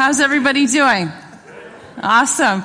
How's everybody doing? Awesome.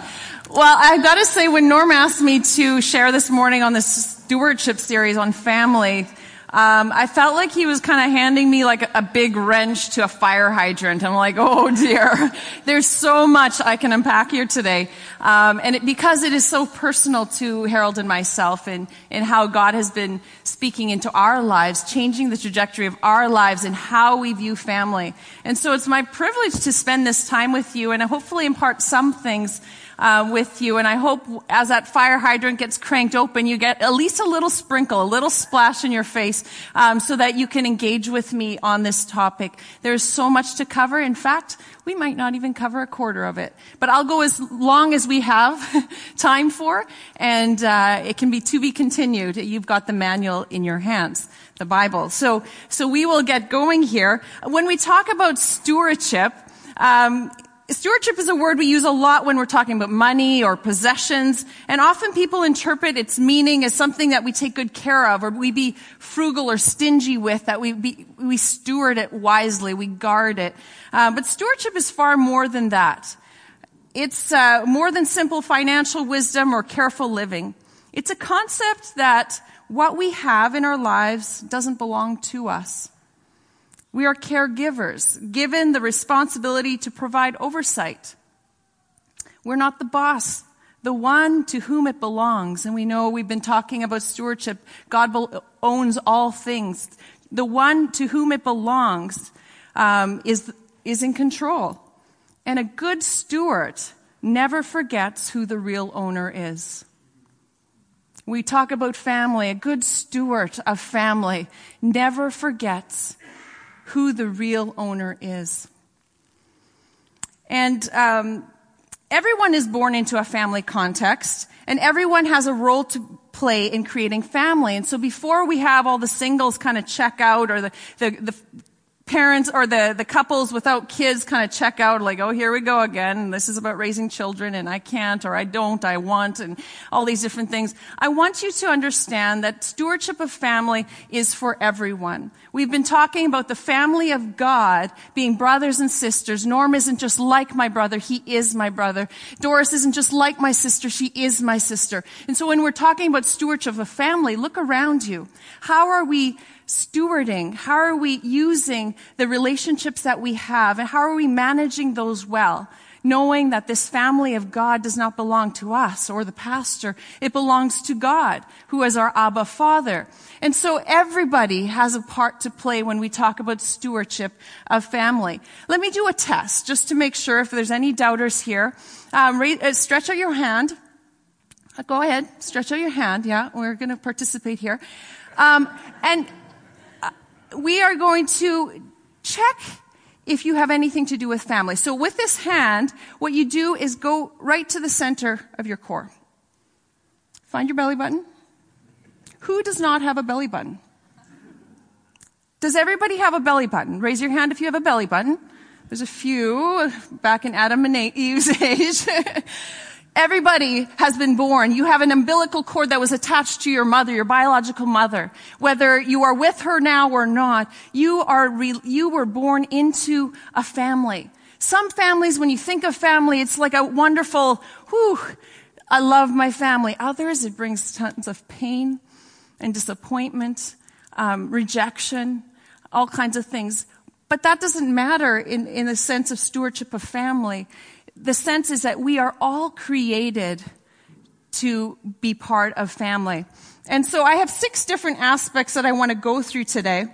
Well, I've got to say, when Norm asked me to share this morning on this stewardship series on family, um, I felt like he was kind of handing me like a big wrench to a fire hydrant. I'm like, oh dear, there's so much I can unpack here today, um, and it, because it is so personal to Harold and myself, and and how God has been speaking into our lives, changing the trajectory of our lives, and how we view family. And so it's my privilege to spend this time with you, and hopefully impart some things uh, with you. And I hope as that fire hydrant gets cranked open, you get at least a little sprinkle, a little splash in your face, um, so that you can engage with me on this topic. There's so much to cover. In fact, we might not even cover a quarter of it, but I'll go as long as we have time for, and uh, it can be to be continued. You've got the manual in your hands the Bible. So, so we will get going here. When we talk about stewardship, um, Stewardship is a word we use a lot when we're talking about money or possessions, and often people interpret its meaning as something that we take good care of, or we be frugal or stingy with, that we be, we steward it wisely, we guard it. Uh, but stewardship is far more than that. It's uh, more than simple financial wisdom or careful living. It's a concept that what we have in our lives doesn't belong to us. We are caregivers, given the responsibility to provide oversight. We're not the boss, the one to whom it belongs. And we know we've been talking about stewardship. God owns all things. The one to whom it belongs um, is, is in control. And a good steward never forgets who the real owner is. We talk about family. A good steward of family never forgets who the real owner is. And um, everyone is born into a family context, and everyone has a role to play in creating family. And so before we have all the singles kind of check out or the, the, the parents or the, the couples without kids kind of check out like, oh, here we go again. This is about raising children and I can't or I don't, I want and all these different things. I want you to understand that stewardship of family is for everyone. We've been talking about the family of God being brothers and sisters. Norm isn't just like my brother. He is my brother. Doris isn't just like my sister. She is my sister. And so when we're talking about stewardship of a family, look around you. How are we stewarding? How are we using the relationships that we have? And how are we managing those well? Knowing that this family of God does not belong to us or the pastor. It belongs to God, who is our Abba Father. And so everybody has a part to play when we talk about stewardship of family. Let me do a test just to make sure if there's any doubters here. Um, uh, stretch out your hand. Uh, go ahead. Stretch out your hand. Yeah, we're going to participate here. Um, and we are going to check if you have anything to do with family. So with this hand, what you do is go right to the center of your core. Find your belly button. Who does not have a belly button? Does everybody have a belly button? Raise your hand if you have a belly button. There's a few back in Adam and Eve's age. Everybody has been born. You have an umbilical cord that was attached to your mother, your biological mother. Whether you are with her now or not, you are, re- you were born into a family. Some families, when you think of family, it's like a wonderful, whew, I love my family. Others, it brings tons of pain and disappointment, um, rejection, all kinds of things. But that doesn't matter in, in the sense of stewardship of family the sense is that we are all created to be part of family. And so I have six different aspects that I want to go through today.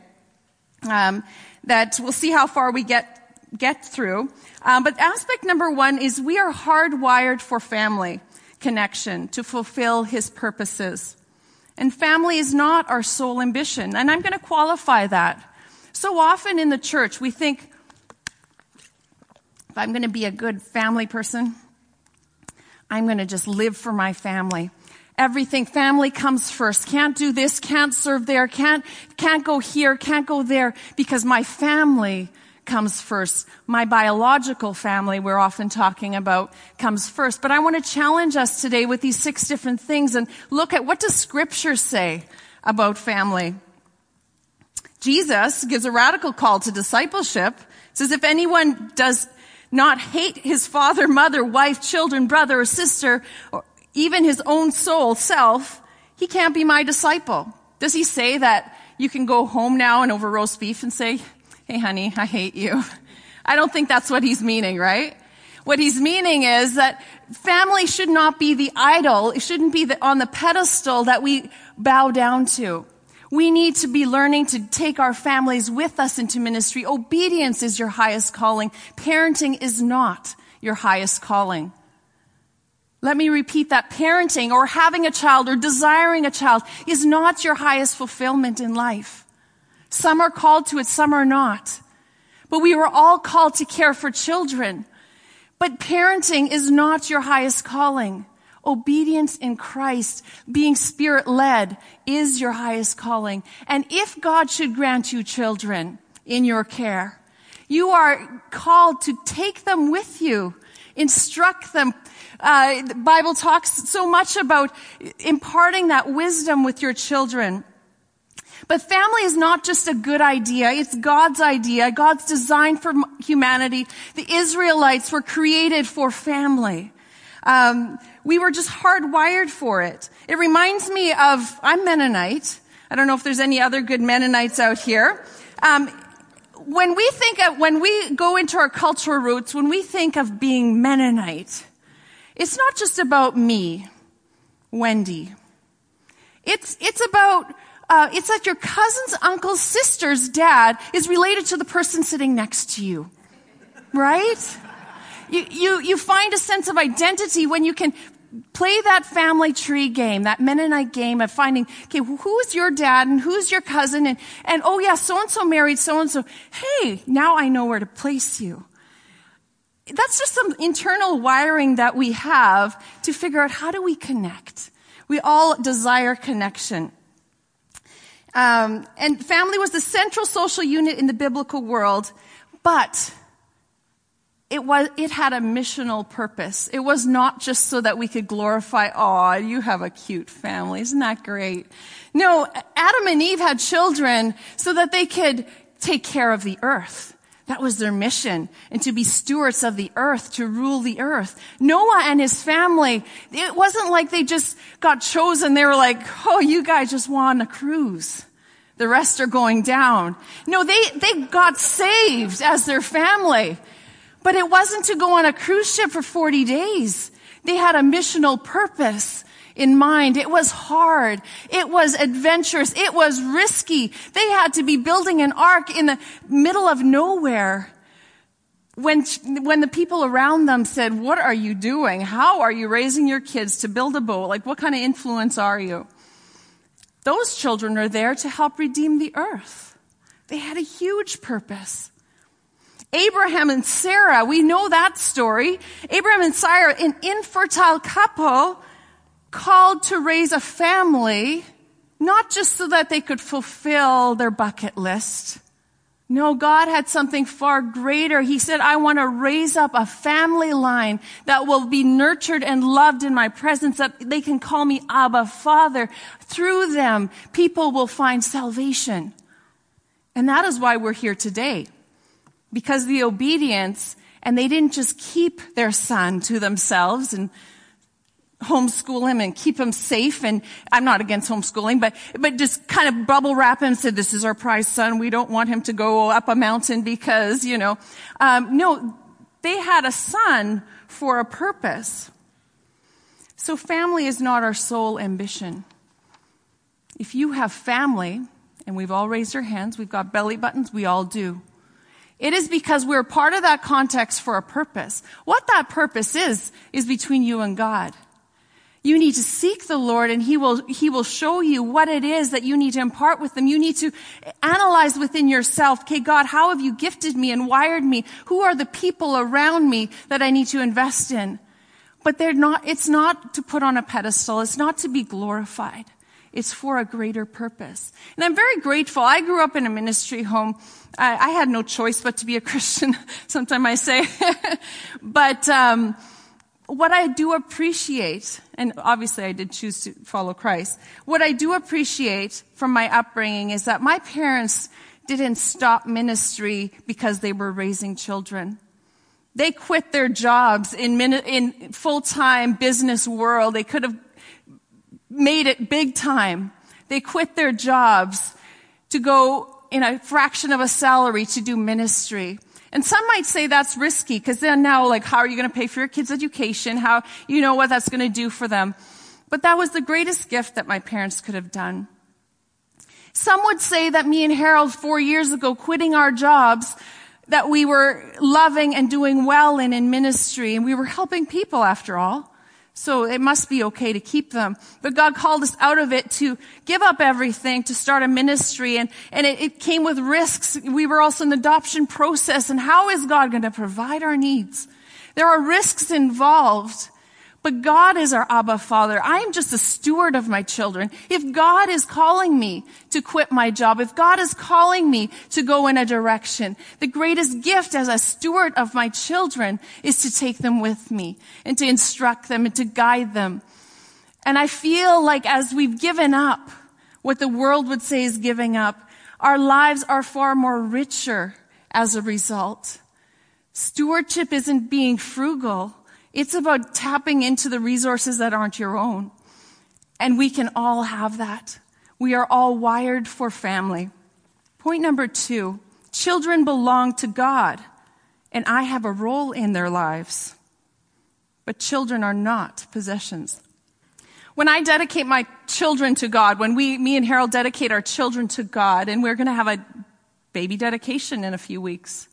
Um, that we'll see how far we get get through. Um, but aspect number one is we are hardwired for family connection to fulfill His purposes, and family is not our sole ambition. And I'm going to qualify that. So often in the church we think if I'm going to be a good family person, I'm going to just live for my family. Everything, family comes first. Can't do this, can't serve there, can't, can't go here, can't go there, because my family comes first. My biological family, we're often talking about, comes first. But I want to challenge us today with these six different things and look at what does scripture say about family. Jesus gives a radical call to discipleship. Says if anyone does not hate his father, mother, wife, children, brother, or sister, or even his own soul, self, he can't be my disciple. Does he say that you can go home now and over roast beef and say, Hey honey, I hate you? I don't think that's what he's meaning, right? What he's meaning is that family should not be the idol. It shouldn't be the, on the pedestal that we bow down to. We need to be learning to take our families with us into ministry. Obedience is your highest calling. Parenting is not your highest calling. Let me repeat that. Parenting or having a child or desiring a child is not your highest fulfillment in life. Some are called to it, some are not. But we were all called to care for children. But parenting is not your highest calling. Obedience in Christ, being spirit led, is your highest calling. And if God should grant you children in your care, you are called to take them with you, instruct them. Uh, the Bible talks so much about imparting that wisdom with your children. But family is not just a good idea. It's God's idea. God's design for humanity. The Israelites were created for family. Um, we were just hardwired for it. It reminds me of, I'm Mennonite. I don't know if there's any other good Mennonites out here. Um, when we think of, when we go into our cultural roots, when we think of being Mennonite, it's not just about me, Wendy. It's, it's about, uh, it's that your cousin's uncle's sister's dad is related to the person sitting next to you. Right? You, you, you find a sense of identity when you can play that family tree game, that Mennonite game of finding, okay, who's your dad and who's your cousin and, and oh yeah, so and so married so and so. Hey, now I know where to place you. That's just some internal wiring that we have to figure out how do we connect. We all desire connection. Um, and family was the central social unit in the biblical world, but it was, it had a missional purpose. It was not just so that we could glorify, oh, you have a cute family. Isn't that great? No, Adam and Eve had children so that they could take care of the earth. That was their mission. And to be stewards of the earth, to rule the earth. Noah and his family, it wasn't like they just got chosen. They were like, oh, you guys just want a cruise. The rest are going down. No, they, they got saved as their family. But it wasn't to go on a cruise ship for 40 days. They had a missional purpose in mind. It was hard. It was adventurous. It was risky. They had to be building an ark in the middle of nowhere. When, when the people around them said, what are you doing? How are you raising your kids to build a boat? Like, what kind of influence are you? Those children are there to help redeem the earth. They had a huge purpose. Abraham and Sarah, we know that story. Abraham and Sarah, an infertile couple, called to raise a family, not just so that they could fulfill their bucket list. No, God had something far greater. He said, I want to raise up a family line that will be nurtured and loved in my presence, that they can call me Abba, Father. Through them, people will find salvation. And that is why we're here today because the obedience, and they didn't just keep their son to themselves and homeschool him and keep him safe. And I'm not against homeschooling, but, but just kind of bubble wrap him and say, this is our prize son. We don't want him to go up a mountain because, you know, um, no, they had a son for a purpose. So family is not our sole ambition. If you have family, and we've all raised our hands, we've got belly buttons, we all do. It is because we're part of that context for a purpose. What that purpose is, is between you and God. You need to seek the Lord and He will, He will show you what it is that you need to impart with them. You need to analyze within yourself, okay, God, how have you gifted me and wired me? Who are the people around me that I need to invest in? But they're not, it's not to put on a pedestal. It's not to be glorified. It's for a greater purpose. And I'm very grateful. I grew up in a ministry home. I, I had no choice but to be a Christian. Sometimes I say, but um, what I do appreciate, and obviously I did choose to follow Christ. What I do appreciate from my upbringing is that my parents didn't stop ministry because they were raising children. They quit their jobs in, in full-time business world. They could have made it big time. They quit their jobs to go in a fraction of a salary to do ministry. And some might say that's risky because then now, like, how are you going to pay for your kids' education? How, you know what that's going to do for them. But that was the greatest gift that my parents could have done. Some would say that me and Harold four years ago quitting our jobs, that we were loving and doing well in in ministry and we were helping people after all. So it must be okay to keep them. But God called us out of it to give up everything, to start a ministry, and, and it, it came with risks. We were also in the adoption process, and how is God going to provide our needs? There are risks involved. But God is our Abba Father. I am just a steward of my children. If God is calling me to quit my job, if God is calling me to go in a direction, the greatest gift as a steward of my children is to take them with me and to instruct them and to guide them. And I feel like as we've given up what the world would say is giving up, our lives are far more richer as a result. Stewardship isn't being frugal. It's about tapping into the resources that aren't your own. And we can all have that. We are all wired for family. Point number two, children belong to God and I have a role in their lives. But children are not possessions. When I dedicate my children to God, when we, me and Harold dedicate our children to God, and we're going to have a baby dedication in a few weeks,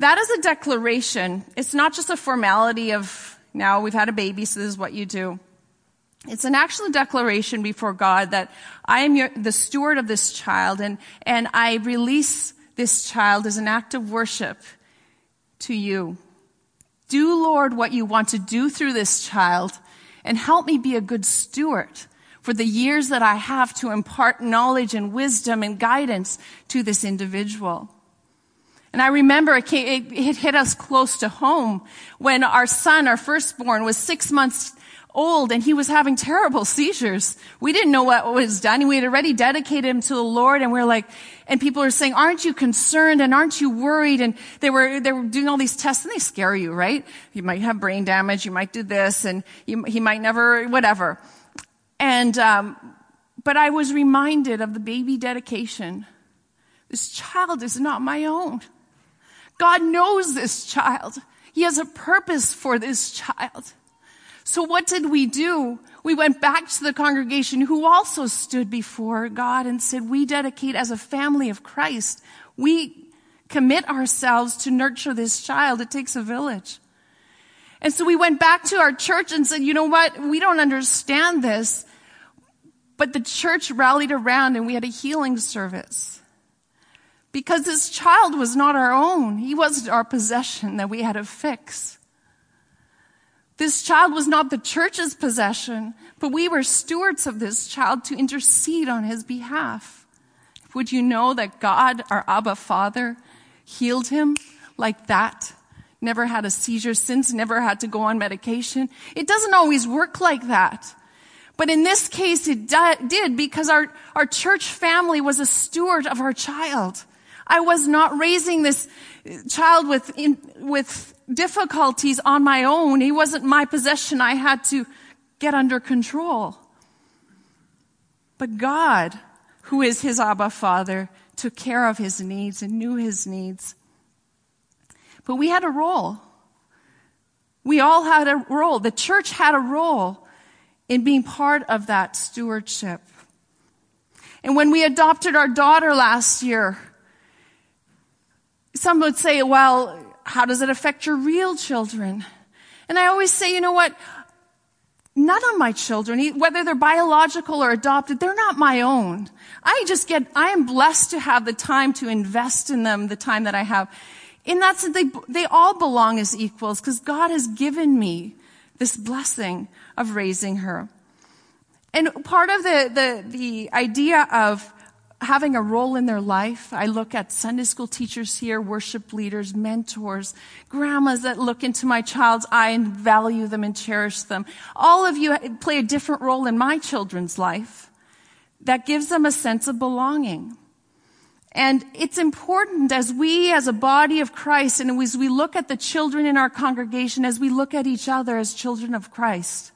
that is a declaration. It's not just a formality of now we've had a baby, so this is what you do. It's an actual declaration before God that I am your, the steward of this child and, and I release this child as an act of worship to you. Do, Lord, what you want to do through this child and help me be a good steward for the years that I have to impart knowledge and wisdom and guidance to this individual. And I remember it, came, it, hit us close to home when our son, our firstborn, was six months old and he was having terrible seizures. We didn't know what was done. We had already dedicated him to the Lord and we are like, and people are saying, aren't you concerned and aren't you worried? And they were, they were doing all these tests and they scare you, right? You might have brain damage. You might do this and you, he might never, whatever. And, um, but I was reminded of the baby dedication. This child is not my own. God knows this child. He has a purpose for this child. So what did we do? We went back to the congregation who also stood before God and said, we dedicate as a family of Christ. We commit ourselves to nurture this child. It takes a village. And so we went back to our church and said, you know what? We don't understand this. But the church rallied around and we had a healing service. Because this child was not our own. He wasn't our possession that we had to fix. This child was not the church's possession, but we were stewards of this child to intercede on his behalf. Would you know that God, our Abba Father, healed him like that? Never had a seizure since, never had to go on medication. It doesn't always work like that. But in this case, it did because our, our church family was a steward of our child. I was not raising this child with, in, with difficulties on my own. He wasn't my possession. I had to get under control. But God, who is his Abba Father, took care of his needs and knew his needs. But we had a role. We all had a role. The church had a role in being part of that stewardship. And when we adopted our daughter last year, some would say, well, how does it affect your real children? And I always say, you know what? None of my children, whether they're biological or adopted, they're not my own. I just get, I am blessed to have the time to invest in them, the time that I have. In that sense, they, they all belong as equals because God has given me this blessing of raising her. And part of the, the, the idea of having a role in their life. I look at Sunday school teachers here, worship leaders, mentors, grandmas that look into my child's eye and value them and cherish them. All of you play a different role in my children's life that gives them a sense of belonging. And it's important as we, as a body of Christ, and as we look at the children in our congregation, as we look at each other as children of Christ,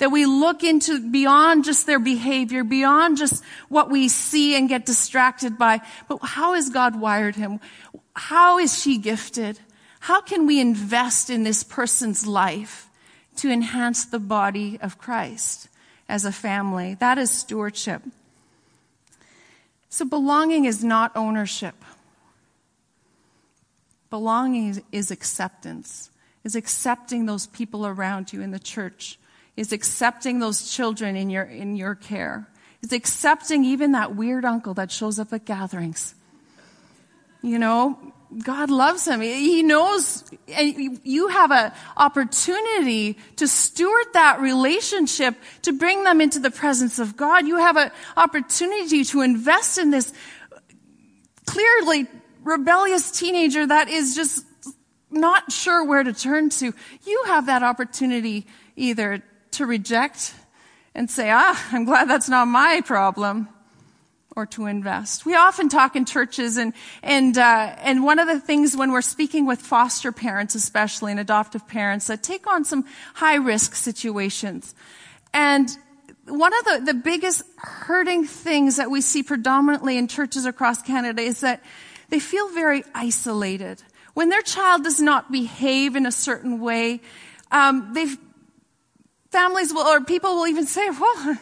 that we look into beyond just their behavior, beyond just what we see and get distracted by, but how has God wired him? How is she gifted? How can we invest in this person's life to enhance the body of Christ as a family? That is stewardship. So belonging is not ownership. Belonging is acceptance, is accepting those people around you in the church, is accepting those children in your, in your care, is accepting even that weird uncle that shows up at gatherings. You know, God loves him. He knows you have an opportunity to steward that relationship to bring them into the presence of God. You have an opportunity to invest in this clearly rebellious teenager that is just not sure where to turn to. You have that opportunity either to reject and say, ah, I'm glad that's not my problem or to invest. We often talk in churches and, and, uh, and one of the things when we're speaking with foster parents, especially and adoptive parents that take on some high risk situations. And one of the, the biggest hurting things that we see predominantly in churches across Canada is that they feel very isolated. When their child does not behave in a certain way, um, they families will, or people will even say, well,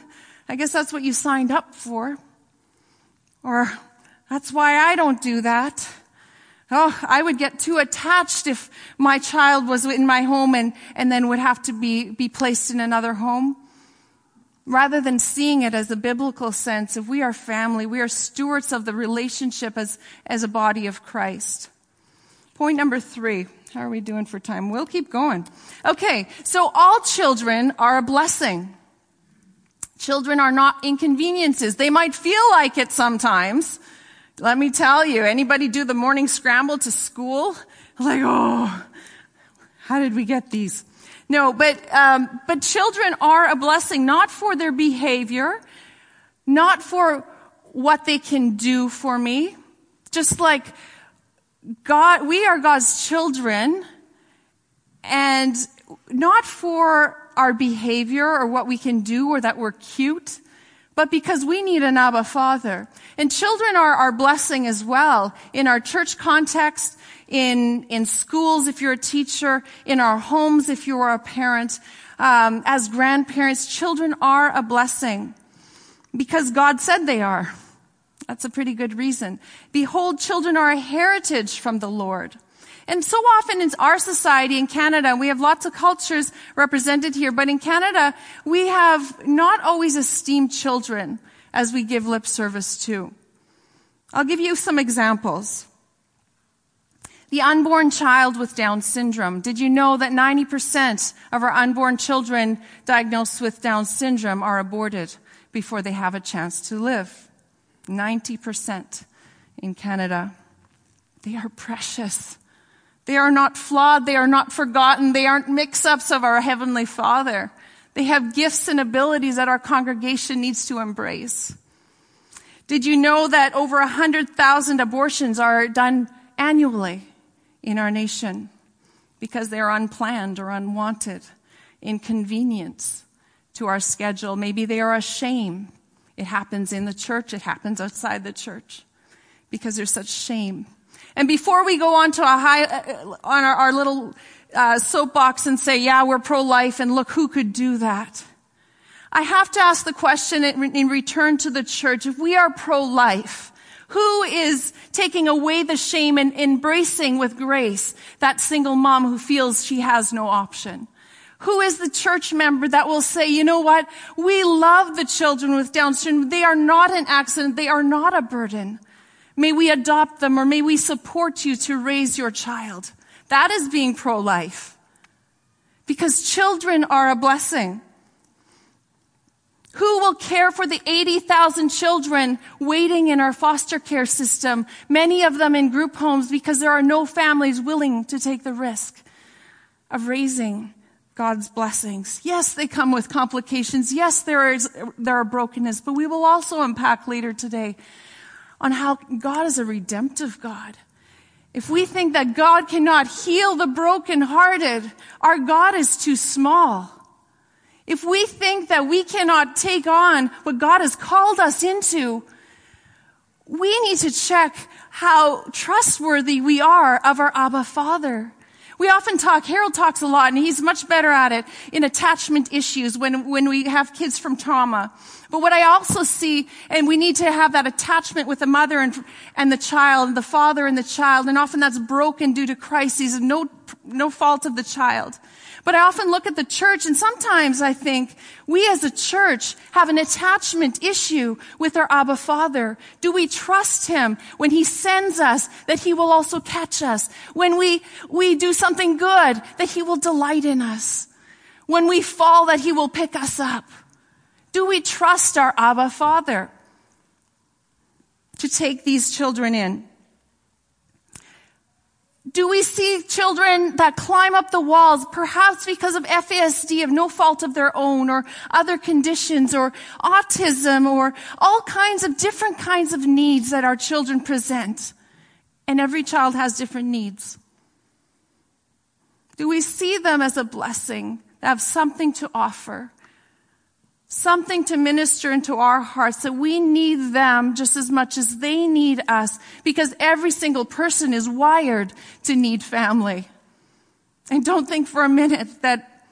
I guess that's what you signed up for. Or, that's why I don't do that. Oh, I would get too attached if my child was in my home and, and then would have to be, be placed in another home. Rather than seeing it as a biblical sense, if we are family, we are stewards of the relationship as, as a body of Christ. Point number three. How are we doing for time? We'll keep going. Okay, so all children are a blessing. Children are not inconveniences. They might feel like it sometimes. Let me tell you, anybody do the morning scramble to school? Like, oh, how did we get these? No, but, um, but children are a blessing, not for their behavior, not for what they can do for me. Just like God, we are God's children, and not for our behavior or what we can do or that we're cute, but because we need an Abba Father. And children are our blessing as well in our church context, in, in schools if you're a teacher, in our homes if you are a parent. Um, as grandparents, children are a blessing because God said they are. That's a pretty good reason. Behold, children are a heritage from the Lord. And so often in our society in Canada, we have lots of cultures represented here, but in Canada, we have not always esteemed children as we give lip service to. I'll give you some examples. The unborn child with Down syndrome. Did you know that 90% of our unborn children diagnosed with Down syndrome are aborted before they have a chance to live? 90% in Canada. They are precious. They are not flawed. They are not forgotten. They aren't mix-ups of our Heavenly Father. They have gifts and abilities that our congregation needs to embrace. Did you know that over 100,000 abortions are done annually in our nation because they are unplanned or unwanted, inconvenience to our schedule? Maybe they are a shame. It happens in the church. It happens outside the church because there's such shame. And before we go on to a high, uh, on our, our little uh, soapbox and say, yeah, we're pro-life and look who could do that. I have to ask the question in return to the church, if we are pro-life, who is taking away the shame and embracing with grace that single mom who feels she has no option? Who is the church member that will say, you know what? We love the children with Down syndrome. They are not an accident. They are not a burden. May we adopt them or may we support you to raise your child. That is being pro-life. Because children are a blessing. Who will care for the 80,000 children waiting in our foster care system, many of them in group homes because there are no families willing to take the risk of raising God's blessings. Yes, they come with complications. Yes, there is, there are brokenness, but we will also unpack later today on how God is a redemptive God. If we think that God cannot heal the brokenhearted, our God is too small. If we think that we cannot take on what God has called us into, we need to check how trustworthy we are of our Abba Father. We often talk, Harold talks a lot, and he's much better at it in attachment issues when, when we have kids from trauma. But what I also see, and we need to have that attachment with the mother and, and the child, and the father and the child, and often that's broken due to crises, no, no fault of the child. But I often look at the church and sometimes I think we as a church have an attachment issue with our Abba Father. Do we trust Him when He sends us that He will also catch us? When we, we do something good, that He will delight in us? When we fall, that He will pick us up? Do we trust our Abba Father to take these children in? Do we see children that climb up the walls, perhaps because of FASD of no fault of their own or other conditions or autism or all kinds of different kinds of needs that our children present? And every child has different needs. Do we see them as a blessing that have something to offer? Something to minister into our hearts that we need them just as much as they need us because every single person is wired to need family. And don't think for a minute that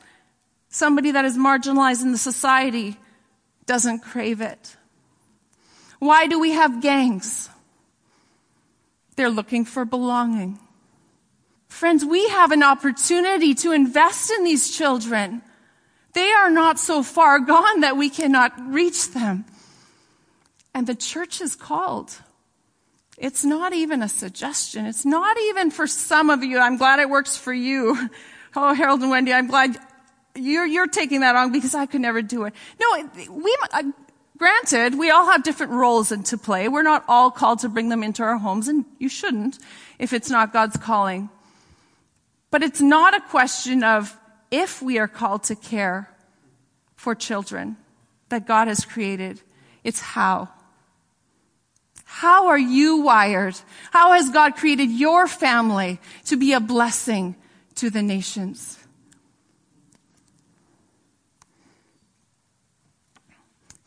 somebody that is marginalized in the society doesn't crave it. Why do we have gangs? They're looking for belonging. Friends, we have an opportunity to invest in these children. They are not so far gone that we cannot reach them. And the church is called. It's not even a suggestion. It's not even for some of you. I'm glad it works for you. Oh, Harold and Wendy, I'm glad you're, you're taking that on because I could never do it. No, we, uh, granted, we all have different roles to play. We're not all called to bring them into our homes, and you shouldn't if it's not God's calling. But it's not a question of if we are called to care for children that God has created, it's how. How are you wired? How has God created your family to be a blessing to the nations?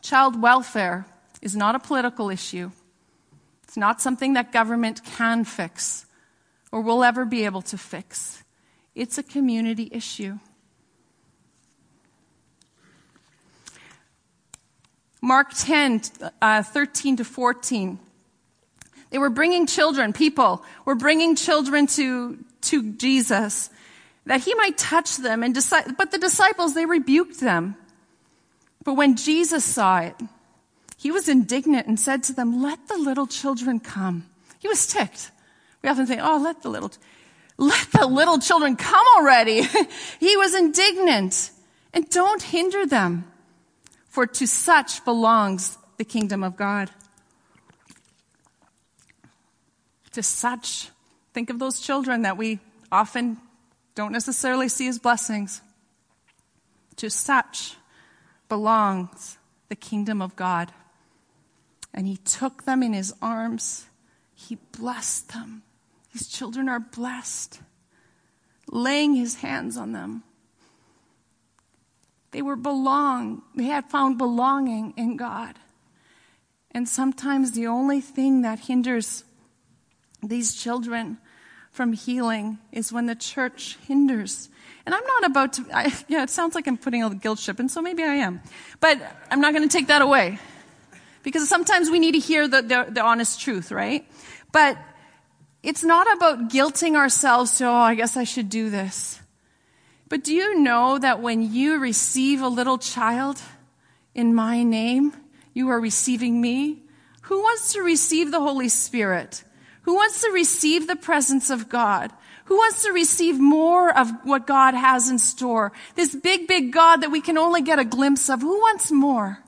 Child welfare is not a political issue. It's not something that government can fix or will ever be able to fix. It's a community issue. Mark 10, uh, 13 to 14. They were bringing children, people were bringing children to, to Jesus that he might touch them and decide, but the disciples, they rebuked them. But when Jesus saw it, he was indignant and said to them, let the little children come. He was ticked. We often think, oh, let the little, let the little children come already. he was indignant and don't hinder them for to such belongs the kingdom of God. To such, think of those children that we often don't necessarily see as blessings. To such belongs the kingdom of God. And he took them in his arms. He blessed them. These children are blessed, laying his hands on them. They were belong. They had found belonging in God. And sometimes the only thing that hinders these children from healing is when the church hinders. And I'm not about to, I, yeah, it sounds like I'm putting a guilt ship, and so maybe I am. But I'm not going to take that away. Because sometimes we need to hear the, the, the honest truth, right? But it's not about guilting ourselves to, oh, I guess I should do this. But do you know that when you receive a little child in my name, you are receiving me? Who wants to receive the Holy Spirit? Who wants to receive the presence of God? Who wants to receive more of what God has in store? This big, big God that we can only get a glimpse of. Who wants more?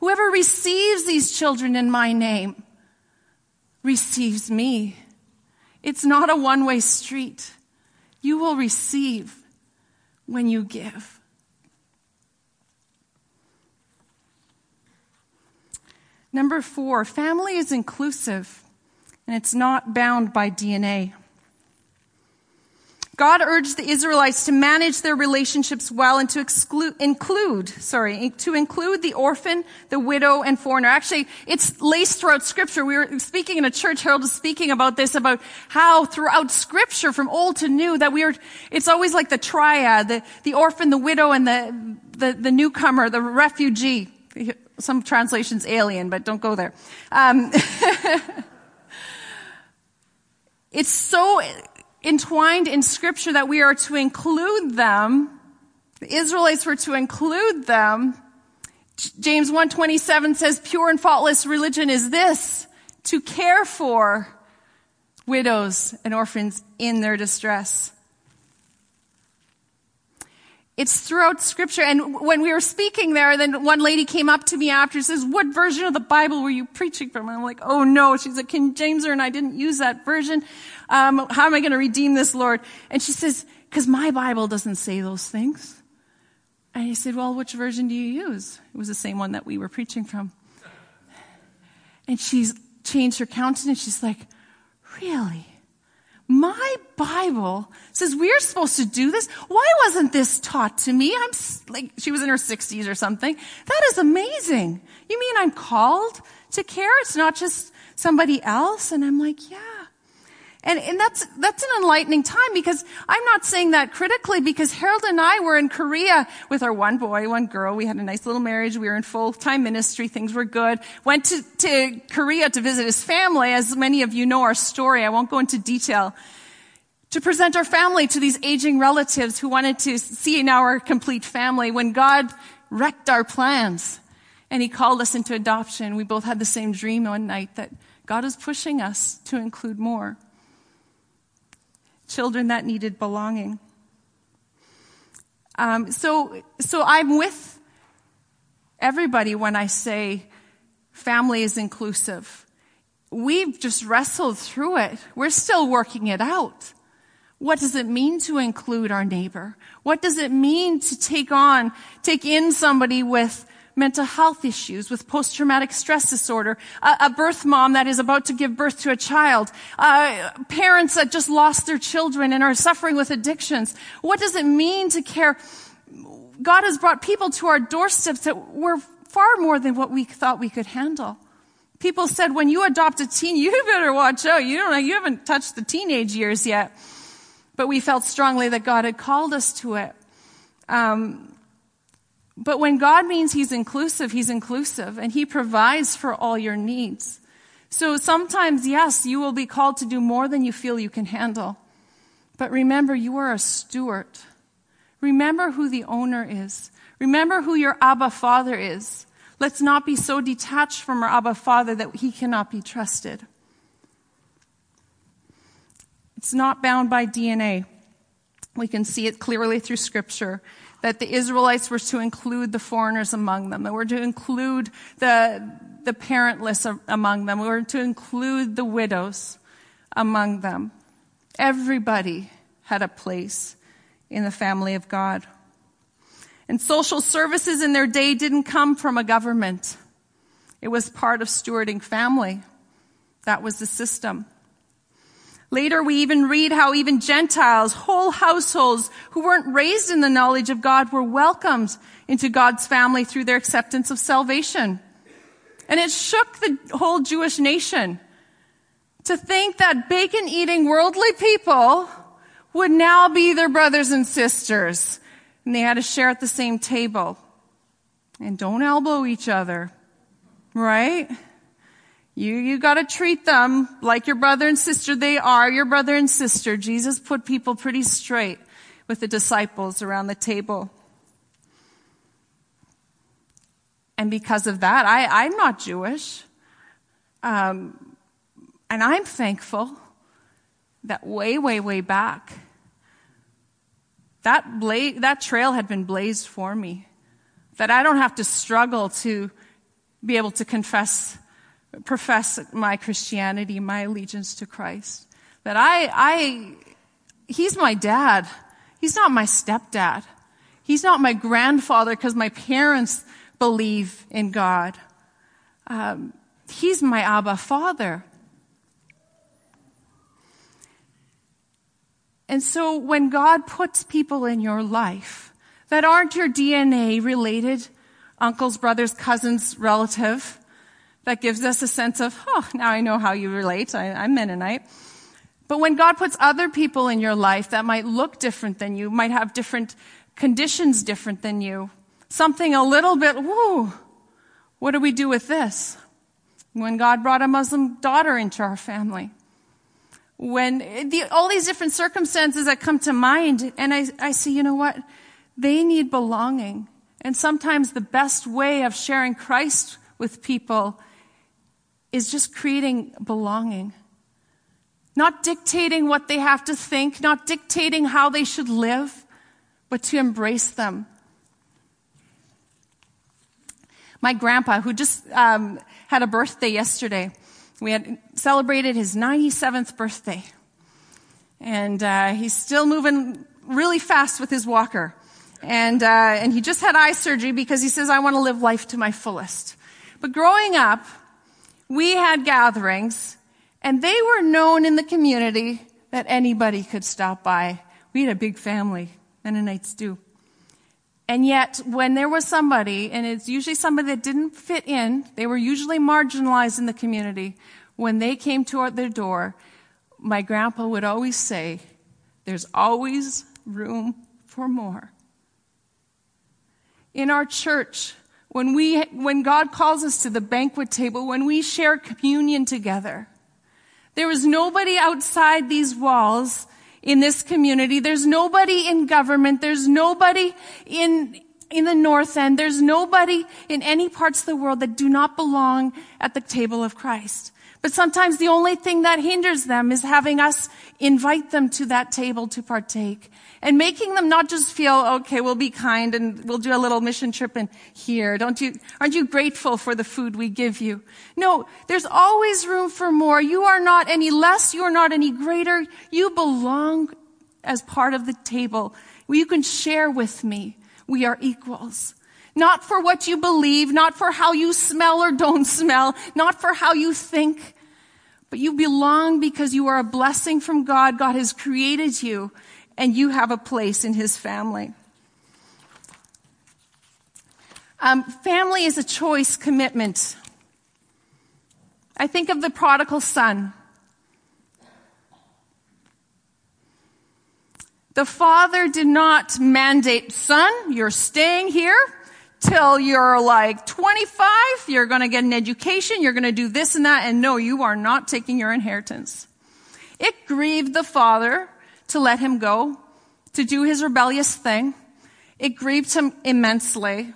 Whoever receives these children in my name receives me. It's not a one way street. You will receive when you give. Number four, family is inclusive and it's not bound by DNA. God urged the Israelites to manage their relationships well and to exclude, include, sorry, to include the orphan, the widow, and foreigner. Actually, it's laced throughout scripture. We were speaking in a church, Harold was speaking about this, about how throughout scripture, from old to new, that we are, it's always like the triad, the, the orphan, the widow, and the, the, the newcomer, the refugee. Some translations alien, but don't go there. Um, it's so entwined in scripture that we are to include them. The Israelites were to include them. James 127 says pure and faultless religion is this, to care for widows and orphans in their distress. It's throughout scripture. And when we were speaking there, then one lady came up to me after and says, what version of the Bible were you preaching from? And I'm like, oh no. She's a King Jameser and I didn't use that version. Um, how am I going to redeem this, Lord? And she says, because my Bible doesn't say those things. And I said, well, which version do you use? It was the same one that we were preaching from. And she's changed her countenance. She's like, really? My Bible says we're supposed to do this. Why wasn't this taught to me? I'm like, she was in her sixties or something. That is amazing. You mean I'm called to care? It's not just somebody else? And I'm like, yeah. And, and that's, that's an enlightening time because I'm not saying that critically because Harold and I were in Korea with our one boy, one girl. We had a nice little marriage. We were in full-time ministry. Things were good. Went to, to Korea to visit his family. As many of you know our story, I won't go into detail. To present our family to these aging relatives who wanted to see now our complete family when God wrecked our plans and he called us into adoption. We both had the same dream one night that God is pushing us to include more children that needed belonging. Um, so, so I'm with everybody when I say family is inclusive. We've just wrestled through it. We're still working it out. What does it mean to include our neighbor? What does it mean to take on, take in somebody with mental health issues, with post-traumatic stress disorder, a, a, birth mom that is about to give birth to a child, uh, parents that just lost their children and are suffering with addictions. What does it mean to care? God has brought people to our doorsteps that were far more than what we thought we could handle. People said, when you adopt a teen, you better watch out. You don't you haven't touched the teenage years yet. But we felt strongly that God had called us to it. Um, but when God means He's inclusive, He's inclusive and He provides for all your needs. So sometimes, yes, you will be called to do more than you feel you can handle. But remember, you are a steward. Remember who the owner is. Remember who your Abba Father is. Let's not be so detached from our Abba Father that He cannot be trusted. It's not bound by DNA. We can see it clearly through Scripture that the Israelites were to include the foreigners among them. They were to include the, the parentless among them. We were to include the widows among them. Everybody had a place in the family of God. And social services in their day didn't come from a government. It was part of stewarding family. That was the system. Later, we even read how even Gentiles, whole households who weren't raised in the knowledge of God were welcomed into God's family through their acceptance of salvation. And it shook the whole Jewish nation to think that bacon eating worldly people would now be their brothers and sisters. And they had to share at the same table. And don't elbow each other. Right? You, you gotta treat them like your brother and sister. They are your brother and sister. Jesus put people pretty straight with the disciples around the table. And because of that, I, I'm not Jewish. Um, and I'm thankful that way, way, way back, that, bla- that trail had been blazed for me. That I don't have to struggle to be able to confess profess my Christianity, my allegiance to Christ. That I, I, he's my dad. He's not my stepdad. He's not my grandfather because my parents believe in God. Um, He's my Abba Father. And so when God puts people in your life that aren't your DNA related, uncles, brothers, cousins, relative, that gives us a sense of, oh, now I know how you relate. I, I'm Mennonite. But when God puts other people in your life that might look different than you, might have different conditions different than you, something a little bit, whoo, what do we do with this? When God brought a Muslim daughter into our family. When the, all these different circumstances that come to mind, and I, I see, you know what? They need belonging. And sometimes the best way of sharing Christ with people is just creating belonging. Not dictating what they have to think, not dictating how they should live, but to embrace them. My grandpa, who just um, had a birthday yesterday, we had celebrated his 97th birthday. And uh, he's still moving really fast with his walker. And, uh, and he just had eye surgery because he says, I want to live life to my fullest. But growing up, we had gatherings and they were known in the community that anybody could stop by. We had a big family, Mennonites do. And yet, when there was somebody, and it's usually somebody that didn't fit in, they were usually marginalized in the community, when they came to their door, my grandpa would always say, There's always room for more. In our church, when we, when God calls us to the banquet table, when we share communion together, there is nobody outside these walls in this community. There's nobody in government. There's nobody in, in the North End. There's nobody in any parts of the world that do not belong at the table of Christ. But sometimes the only thing that hinders them is having us invite them to that table to partake and making them not just feel, okay, we'll be kind and we'll do a little mission trip in here. Don't you, aren't you grateful for the food we give you? No, there's always room for more. You are not any less. You are not any greater. You belong as part of the table. You can share with me. We are equals. Not for what you believe, not for how you smell or don't smell, not for how you think, but you belong because you are a blessing from God. God has created you and you have a place in his family. Um, family is a choice commitment. I think of the prodigal son. The father did not mandate, son, you're staying here till you're like 25, you're going to get an education, you're going to do this and that, and no, you are not taking your inheritance. It grieved the father to let him go, to do his rebellious thing. It grieved him immensely.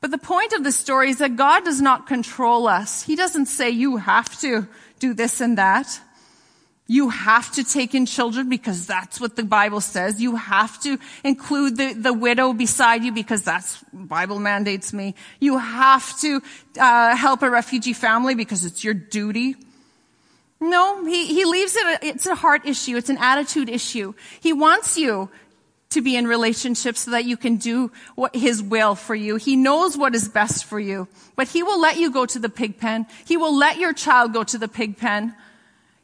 But the point of the story is that God does not control us. He doesn't say you have to do this and that. You have to take in children because that's what the Bible says. You have to include the, the widow beside you because that's Bible mandates me. You have to uh, help a refugee family because it's your duty. No, he, he leaves it, it's a heart issue. It's an attitude issue. He wants you to be in relationships so that you can do what his will for you. He knows what is best for you, but he will let you go to the pig pen. He will let your child go to the pig pen.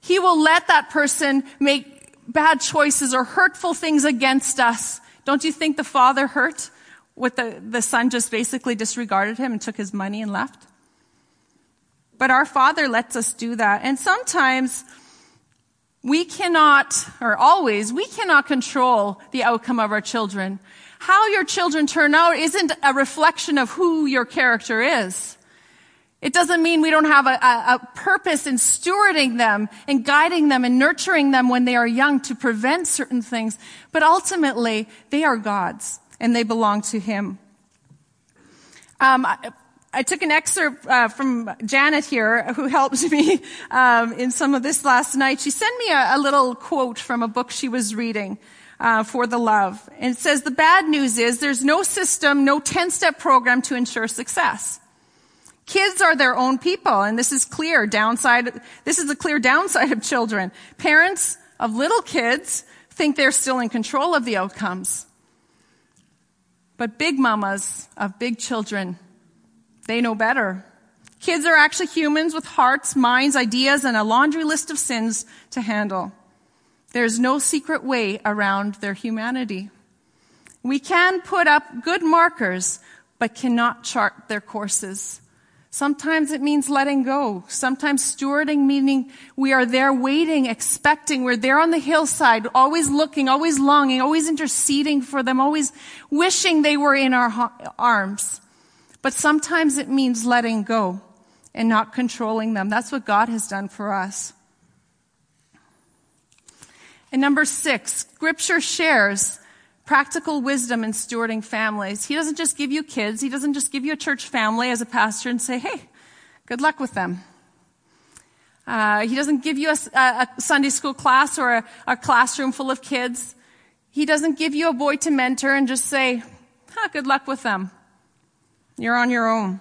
He will let that person make bad choices or hurtful things against us. Don't you think the father hurt with the, the son just basically disregarded him and took his money and left? But our Father lets us do that. And sometimes we cannot, or always, we cannot control the outcome of our children. How your children turn out isn't a reflection of who your character is. It doesn't mean we don't have a, a, a, purpose in stewarding them and guiding them and nurturing them when they are young to prevent certain things. But ultimately, they are God's and they belong to Him. Um, I took an excerpt uh, from Janet here, who helped me um, in some of this last night. She sent me a, a little quote from a book she was reading uh, for the love, and it says, "The bad news is there's no system, no ten-step program to ensure success." Kids are their own people, and this is clear downside. This is a clear downside of children. Parents of little kids think they're still in control of the outcomes. But big mamas of big children They know better. Kids are actually humans with hearts, minds, ideas, and a laundry list of sins to handle. There's no secret way around their humanity. We can put up good markers, but cannot chart their courses. Sometimes it means letting go. Sometimes stewarding meaning we are there waiting, expecting. We're there on the hillside, always looking, always longing, always interceding for them, always wishing they were in our arms. But sometimes it means letting go and not controlling them. That's what God has done for us. And number six, scripture shares practical wisdom in stewarding families. He doesn't just give you kids. He doesn't just give you a church family as a pastor and say, hey, good luck with them. Uh, he doesn't give you a, a, Sunday school class or a, a, classroom full of kids. He doesn't give you a boy to mentor and just say, huh, good luck with them. You're on your own.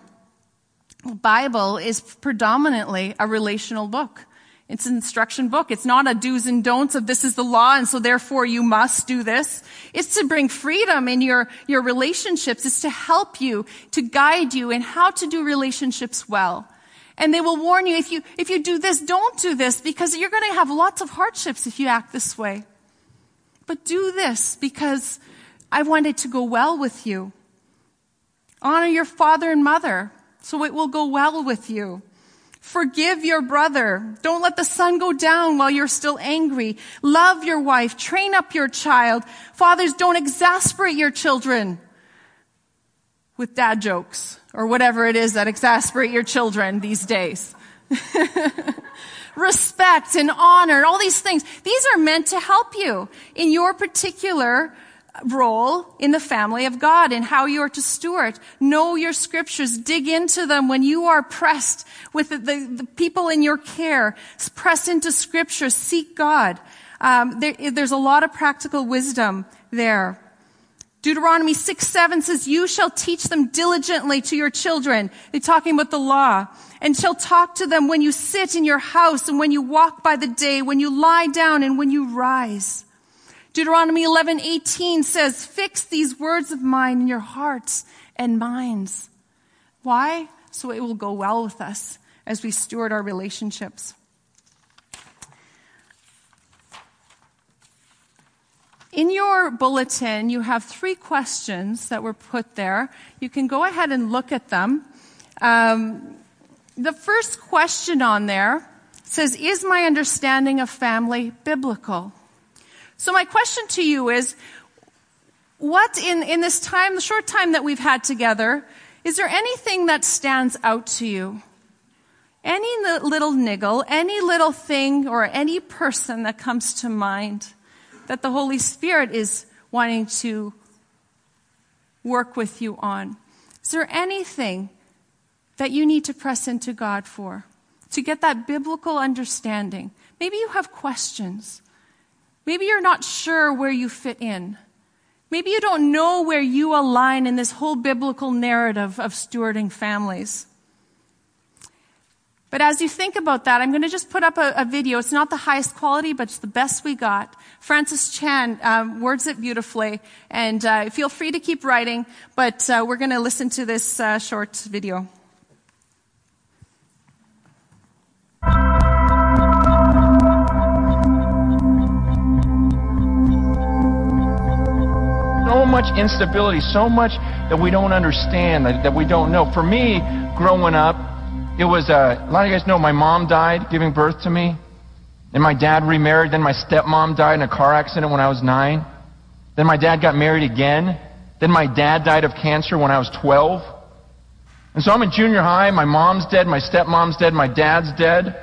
The Bible is predominantly a relational book. It's an instruction book. It's not a do's and don'ts of this is the law and so therefore you must do this. It's to bring freedom in your, your relationships. It's to help you, to guide you in how to do relationships well. And they will warn you if you, if you do this, don't do this because you're going to have lots of hardships if you act this way. But do this because I want it to go well with you. Honor your father and mother so it will go well with you. Forgive your brother. Don't let the sun go down while you're still angry. Love your wife. Train up your child. Fathers, don't exasperate your children with dad jokes or whatever it is that exasperate your children these days. Respect and honor and all these things. These are meant to help you in your particular role in the family of God and how you are to steward. Know your scriptures. Dig into them when you are pressed with the, the, the people in your care. Press into scripture. Seek God. Um, there, there's a lot of practical wisdom there. Deuteronomy 6, 7 says, you shall teach them diligently to your children. They're talking about the law. And shall talk to them when you sit in your house and when you walk by the day, when you lie down and when you rise. Deuteronomy 11:18 says, "Fix these words of mine in your hearts and minds." Why? So it will go well with us as we steward our relationships. In your bulletin, you have three questions that were put there. You can go ahead and look at them. Um, the first question on there says, Is my understanding of family biblical? So my question to you is, what in, in this time, the short time that we've had together, is there anything that stands out to you? Any little niggle, any little thing or any person that comes to mind that the Holy Spirit is wanting to work with you on? Is there anything that you need to press into God for to get that biblical understanding? Maybe you have questions. Maybe you're not sure where you fit in. Maybe you don't know where you align in this whole biblical narrative of stewarding families. But as you think about that, I'm going to just put up a, a video. It's not the highest quality, but it's the best we got. Francis Chan um, words it beautifully, and uh, feel free to keep writing. But uh, we're going to listen to this uh, short video. Much instability, so much that we don't understand, that, that we don't know. For me, growing up, it was, uh, a lot of you guys know my mom died giving birth to me. Then my dad remarried. Then my stepmom died in a car accident when I was nine. Then my dad got married again. Then my dad died of cancer when I was 12. And so I'm in junior high. My mom's dead. My stepmom's dead. My dad's dead.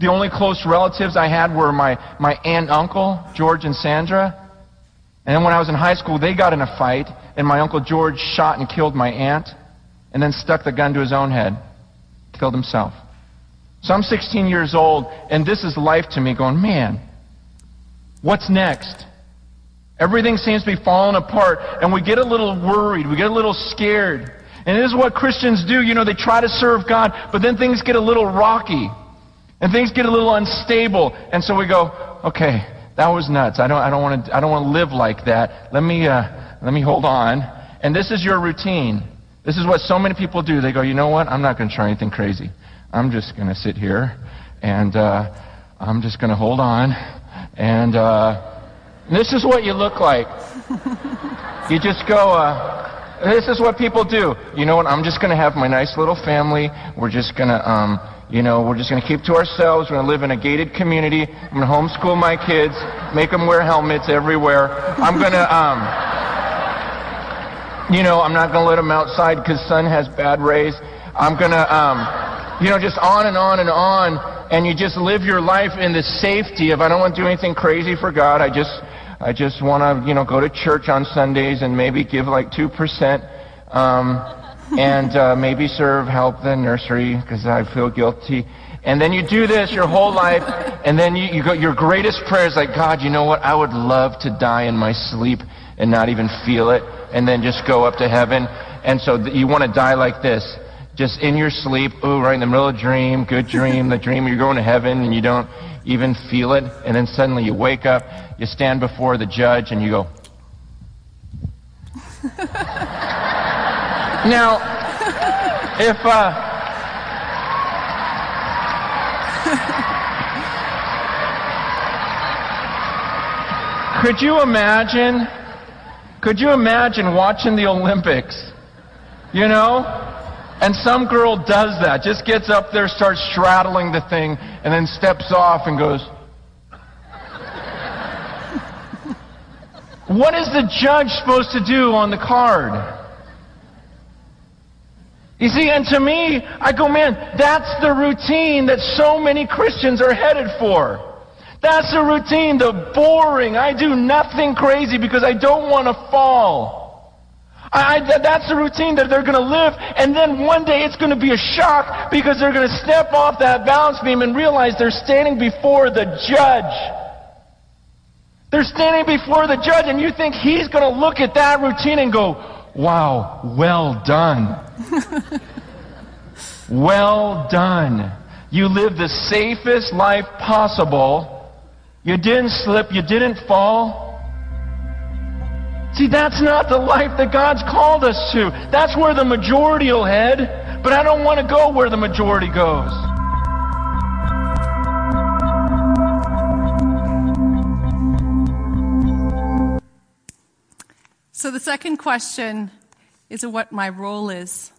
The only close relatives I had were my, my aunt uncle, George and Sandra. And then when I was in high school, they got in a fight, and my Uncle George shot and killed my aunt, and then stuck the gun to his own head, killed himself. So I'm 16 years old, and this is life to me, going, man, what's next? Everything seems to be falling apart, and we get a little worried, we get a little scared. And this is what Christians do. You know, they try to serve God, but then things get a little rocky, and things get a little unstable, and so we go, okay, that was nuts. I don't, I don't want to, I don't want to live like that. Let me, uh, let me hold on. And this is your routine. This is what so many people do. They go, you know what? I'm not going to try anything crazy. I'm just going to sit here and uh, I'm just going to hold on. And uh, this is what you look like. you just go, uh, this is what people do. You know what? I'm just going to have my nice little family. We're just going to, um, you know, we're just going to keep to ourselves. We're going to live in a gated community. I'm going to homeschool my kids, make them wear helmets everywhere. I'm going to, um, you know, I'm not going to let them outside because sun has bad rays. I'm going to, um, you know, just on and on and on. And you just live your life in the safety of, I don't want to do anything crazy for God. I just, I just want to, you know, go to church on Sundays and maybe give like 2%. Um, and uh, maybe serve, help the nursery because I feel guilty. And then you do this your whole life, and then you, you go, your greatest prayer is like, God, you know what? I would love to die in my sleep and not even feel it and then just go up to heaven. And so th- you want to die like this. Just in your sleep, ooh, right in the middle of a dream, good dream, the dream you're going to heaven and you don't even feel it. And then suddenly you wake up, you stand before the judge and you go. Now, if, uh, could you imagine could you imagine watching the Olympics? You know? And some girl does that, just gets up there, starts straddling the thing, and then steps off and goes, What is the judge supposed to do on the card? You see, and to me, I go, man, that's the routine that so many Christians are headed for. That's the routine, the boring. I do nothing crazy because I don't want to fall. I, I, that's the routine that they're going to live, and then one day it's going to be a shock because they're going to step off that balance beam and realize they're standing before the judge. They're standing before the judge, and you think he's going to look at that routine and go, Wow, well done. well done. You live the safest life possible you didn't slip. You didn't fall. See, that's not the life that God's called us to. That's where the majority will head. But I don't want to go where the majority goes. So the second question is what my role is.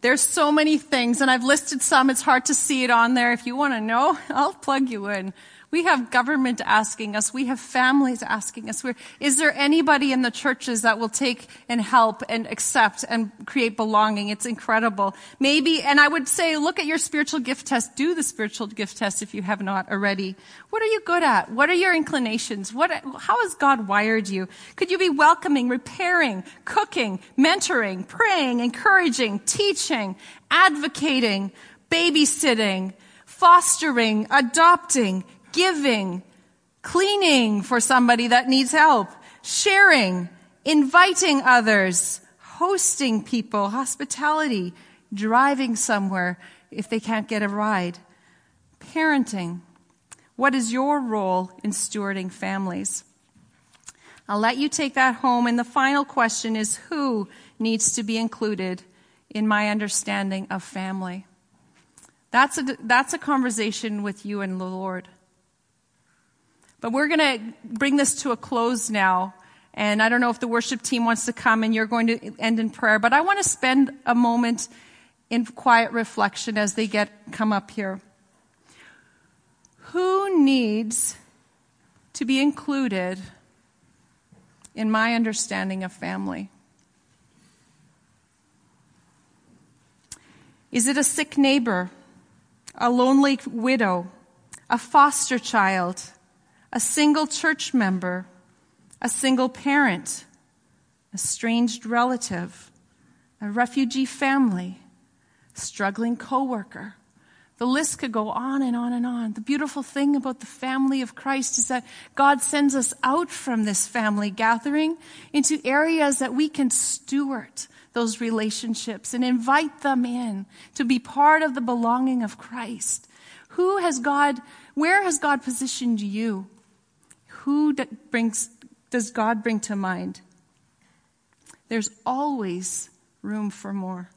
There's so many things, and I've listed some. It's hard to see it on there. If you want to know, I'll plug you in. We have government asking us. We have families asking us. We're, is there anybody in the churches that will take and help and accept and create belonging? It's incredible. Maybe, and I would say, look at your spiritual gift test. Do the spiritual gift test if you have not already. What are you good at? What are your inclinations? What, how has God wired you? Could you be welcoming, repairing, cooking, mentoring, praying, encouraging, teaching, advocating, babysitting, fostering, adopting, giving, cleaning for somebody that needs help, sharing, inviting others, hosting people, hospitality, driving somewhere if they can't get a ride, parenting. What is your role in stewarding families? I'll let you take that home. And the final question is who needs to be included in my understanding of family? That's a, that's a conversation with you and the Lord. But we're going to bring this to a close now. And I don't know if the worship team wants to come and you're going to end in prayer, but I want to spend a moment in quiet reflection as they get come up here. Who needs to be included in my understanding of family? Is it a sick neighbor, a lonely widow, a foster child, a single church member, a single parent, a estranged relative, a refugee family, struggling coworker. The list could go on and on and on. The beautiful thing about the family of Christ is that God sends us out from this family gathering into areas that we can steward those relationships and invite them in to be part of the belonging of Christ. Who has God, where has God positioned you? Who brings, does God bring to mind? there's always room for more.